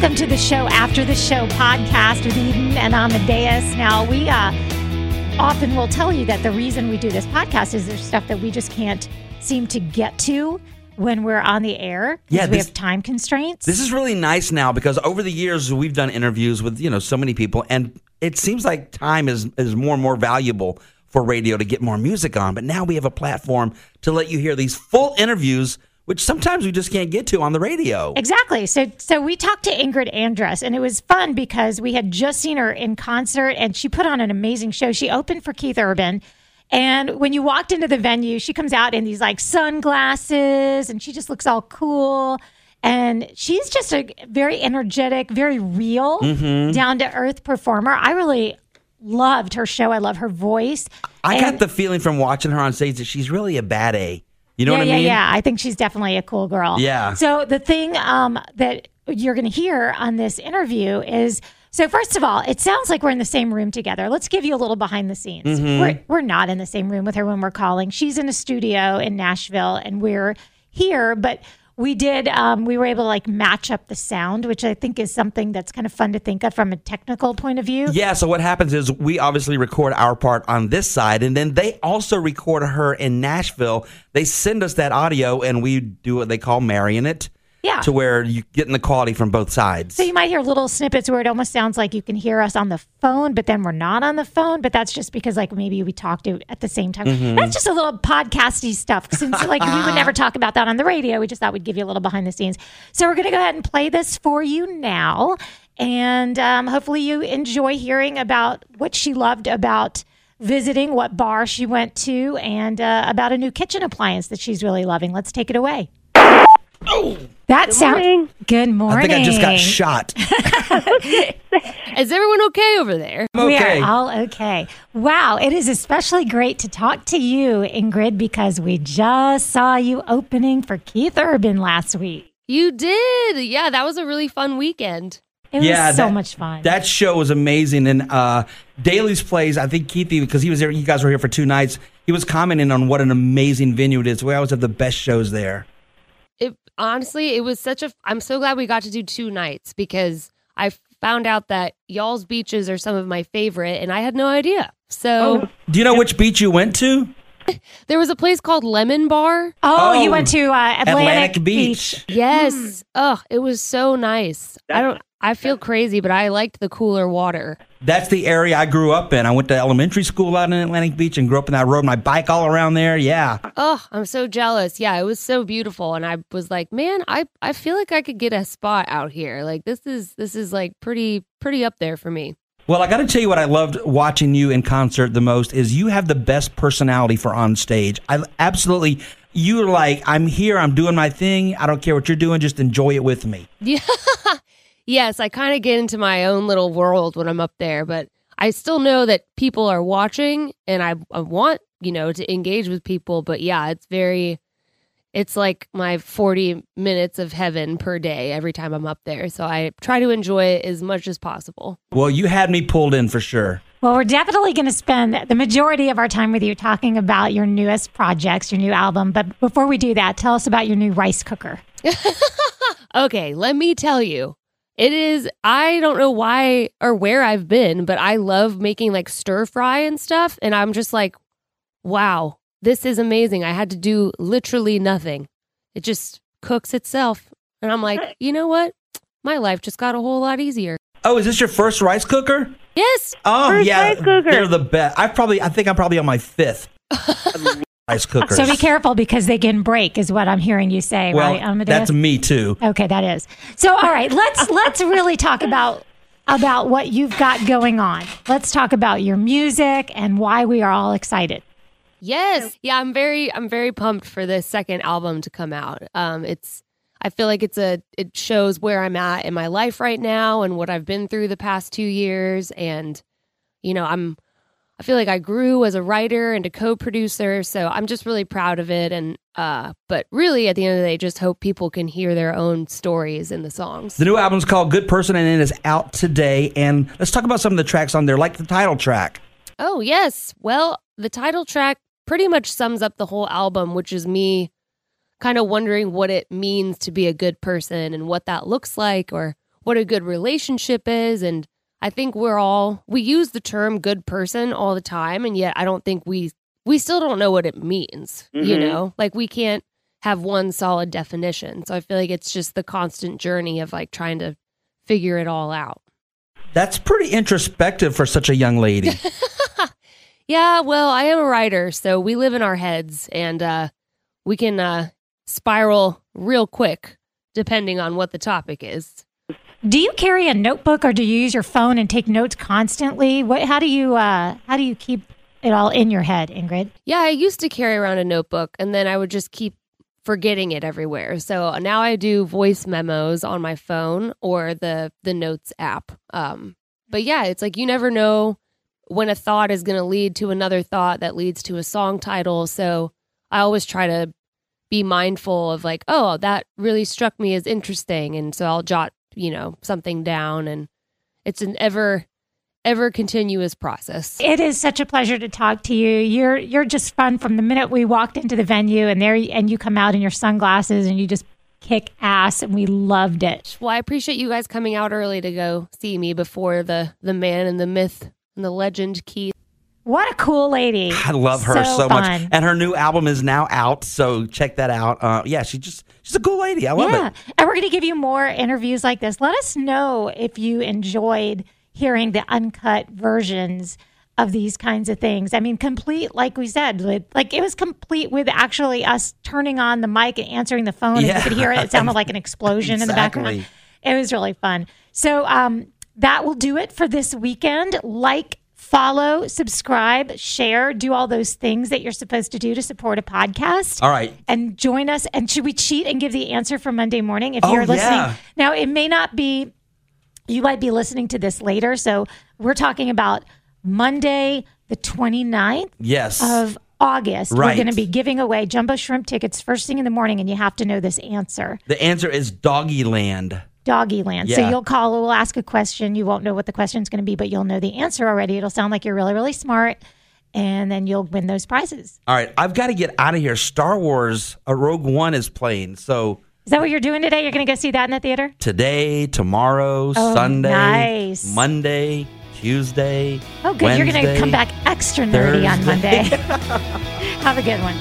Welcome to the show after the show podcast with Eden and Amadeus. Now, we uh, often will tell you that the reason we do this podcast is there's stuff that we just can't seem to get to when we're on the air because Yeah, we have time constraints. This is really nice now because over the years we've done interviews with you know so many people, and it seems like time is is more and more valuable for radio to get more music on. But now we have a platform to let you hear these full interviews, which sometimes we just can't get to on the radio. Exactly. So so we talked to Ingrid Andress and it was fun because we had just seen her in concert and she put on an amazing show. She opened for Keith Urban. And when you walked into the venue, she comes out in these like sunglasses and she just looks all cool. And she's just a very energetic, very real, Mm-hmm. down to earth performer. I really loved her show. I love her voice. I And- got the feeling from watching her on stage that she's really a bad A. You know yeah, what I yeah, mean? yeah. I think she's definitely a cool girl. Yeah. So the thing um, that you're going to hear on this interview is so first of all, it sounds like we're in the same room together. Let's give you a little behind the scenes. Mm-hmm. We're we're not in the same room with her when we're calling. She's in a studio in Nashville, and we're here, but. We did. Um, we were able to like match up the sound, which I think is something that's kind of fun to think of from a technical point of view. Yeah, so what happens is we obviously record our part on this side, and then they also record her in Nashville. They send us that audio, and we do what they call marrying it. Yeah. To where you're getting the quality from both sides. So you might hear little snippets where it almost sounds like you can hear us on the phone, but then we're not on the phone. But that's just because like maybe we talked at the same time. Mm-hmm. That's just a little podcasty stuff. Since like we would never talk about that on the radio, we just thought we'd give you a little behind the scenes. So we're gonna go ahead and play this for you now, and um, hopefully you enjoy hearing about what she loved about visiting, what bar she went to, and uh, about a new kitchen appliance that she's really loving. Let's take it away. That sound. morning. Good morning. I think I just got shot. Is everyone okay over there? We okay. are all okay. Wow, it is especially great to talk to you, Ingrid, because we just saw you opening for Keith Urban last week. You did. Yeah, that was a really fun weekend. It yeah, was so that- much fun. That show was amazing, and uh, Daily's Place. I think Keithy because he was there. You guys were here for two nights. He was commenting on what an amazing venue it is. We always have the best shows there. It honestly, it was such a I'm so glad we got to do two nights because I found out that y'all's beaches are some of my favorite and I had no idea. So, Do you know which beach you went to? there was a place called Lemon Bar. oh, you Oh, went to uh, Atlantic, Atlantic Beach. Beach. Yes. Oh, it was so nice. I don't I feel crazy, but I liked the cooler water. That's the area I grew up in. I went to elementary school out in Atlantic Beach and grew up in that. road. my bike all around there. Yeah. Oh, I'm so jealous. Yeah, it was so beautiful and I was like, "Man, I I feel like I could get a spot out here. Like this is this is like pretty pretty up there for me." Well, I got to tell you what I loved watching you in concert the most is you have the best personality for on stage. I absolutely you're like I'm here, I'm doing my thing. I don't care what you're doing, just enjoy it with me. Yeah. Yes, I kind of get into my own little world when I'm up there, but I still know that people are watching and I, I want, you know, to engage with people. But yeah, it's very, it's like my 40 minutes of heaven per day every time I'm up there. So I try to enjoy it as much as possible. Well, you had me pulled in for sure. Well, we're definitely going to spend the majority of our time with you talking about your newest projects, your new album. But before we do that, tell us about your new rice cooker. Okay, let me tell you. It is, I don't know why or where I've been, but I love making like stir fry and stuff. And I'm just like, wow, this is amazing. I had to do literally nothing. It just cooks itself. And I'm like, you know what? My life just got a whole lot easier. Oh, is this your first rice cooker? Yes. Oh, First yeah. rice cooker. They're the best. I probably I think I'm probably on my fifth rice cookers. So be careful because they can break, is what I'm hearing you say, well, right, Amadeus? that's me too. Okay, that is. So all right, let's let's really talk about about what you've got going on. Let's talk about your music and why we are all excited. Yes. Yeah, I'm very I'm very pumped for this second album to come out. Um it's I feel like it's a it shows where I'm at in my life right now and what I've been through the past 2 years and you know, I'm I feel like I grew as a writer and a co-producer, so I'm just really proud of it and uh but really at the end of the day just hope people can hear their own stories in the songs. The new album's called Good Person and it is out today. And let's talk about some of the tracks on there, like the title track. Oh, yes. Well, the title track pretty much sums up the whole album, which is me kind of wondering what it means to be a good person and what that looks like or what a good relationship is and I think we're all we use the term good person all the time and yet I don't think we we still don't know what it means, you Mhm. know? Like we can't have one solid definition. So I feel like it's just the constant journey of like trying to figure it all out. That's pretty introspective for such a young lady. Yeah, well, I am a writer, so we live in our heads and uh we can uh spiral real quick depending on what the topic is. Do you carry a notebook or do you use your phone and take notes constantly? What how do you uh how do you keep it all in your head, Ingrid? Yeah, I used to carry around a notebook and then I would just keep forgetting it everywhere. So now I do voice memos on my phone or the the notes app. Um but yeah, it's like you never know when a thought is going to lead to another thought that leads to a song title. So I always try to be mindful of like, oh, that really struck me as interesting and so I'll jot, you know, something down and it's an ever ever continuous process. It is such a pleasure to talk to you. You're you're just fun from the minute we walked into the venue and there and you come out in your sunglasses and you just kick ass and we loved it. Well, I appreciate you guys coming out early to go see me before the the man and the myth and the legend Keith. What a cool lady. I love her so, So much, and her new album is now out. So check that out. Uh, yeah, she just she's a cool lady. I love yeah. it. And we're going to give you more interviews like this. Let us know if you enjoyed hearing the uncut versions of these kinds of things. I mean, complete, like we said, with, like it was complete with actually us turning on the mic and answering the phone, and Yeah. you could hear it. It sounded like an explosion in the background. It was really fun. So um, that will do it for this weekend. Like, follow, subscribe, share, do all those things that you're supposed to do to support a podcast All right. and join us. And should we cheat and give the answer for Monday morning if Oh, you're listening? yeah. Now, it may not be, you might be listening to this later. So we're talking about Monday, the 29th Yes. of August. right. We're going to be giving away jumbo shrimp tickets first thing in the morning, and you have to know this answer. the answer is Doggy Land. Land. So you'll call, we'll ask a question. You won't know what the question's going to be, but you'll know the answer already. It'll sound like you're really, really smart, and then you'll win those prizes. All right, I've got to get out of here. Star Wars: A Rogue One is playing. So Is that what you're doing today? You're going to go see that in the theater? today, tomorrow, Oh, Sunday, nice. Monday, Tuesday. Oh, good. You're going to come back extra nerdy on Monday. Have a good one.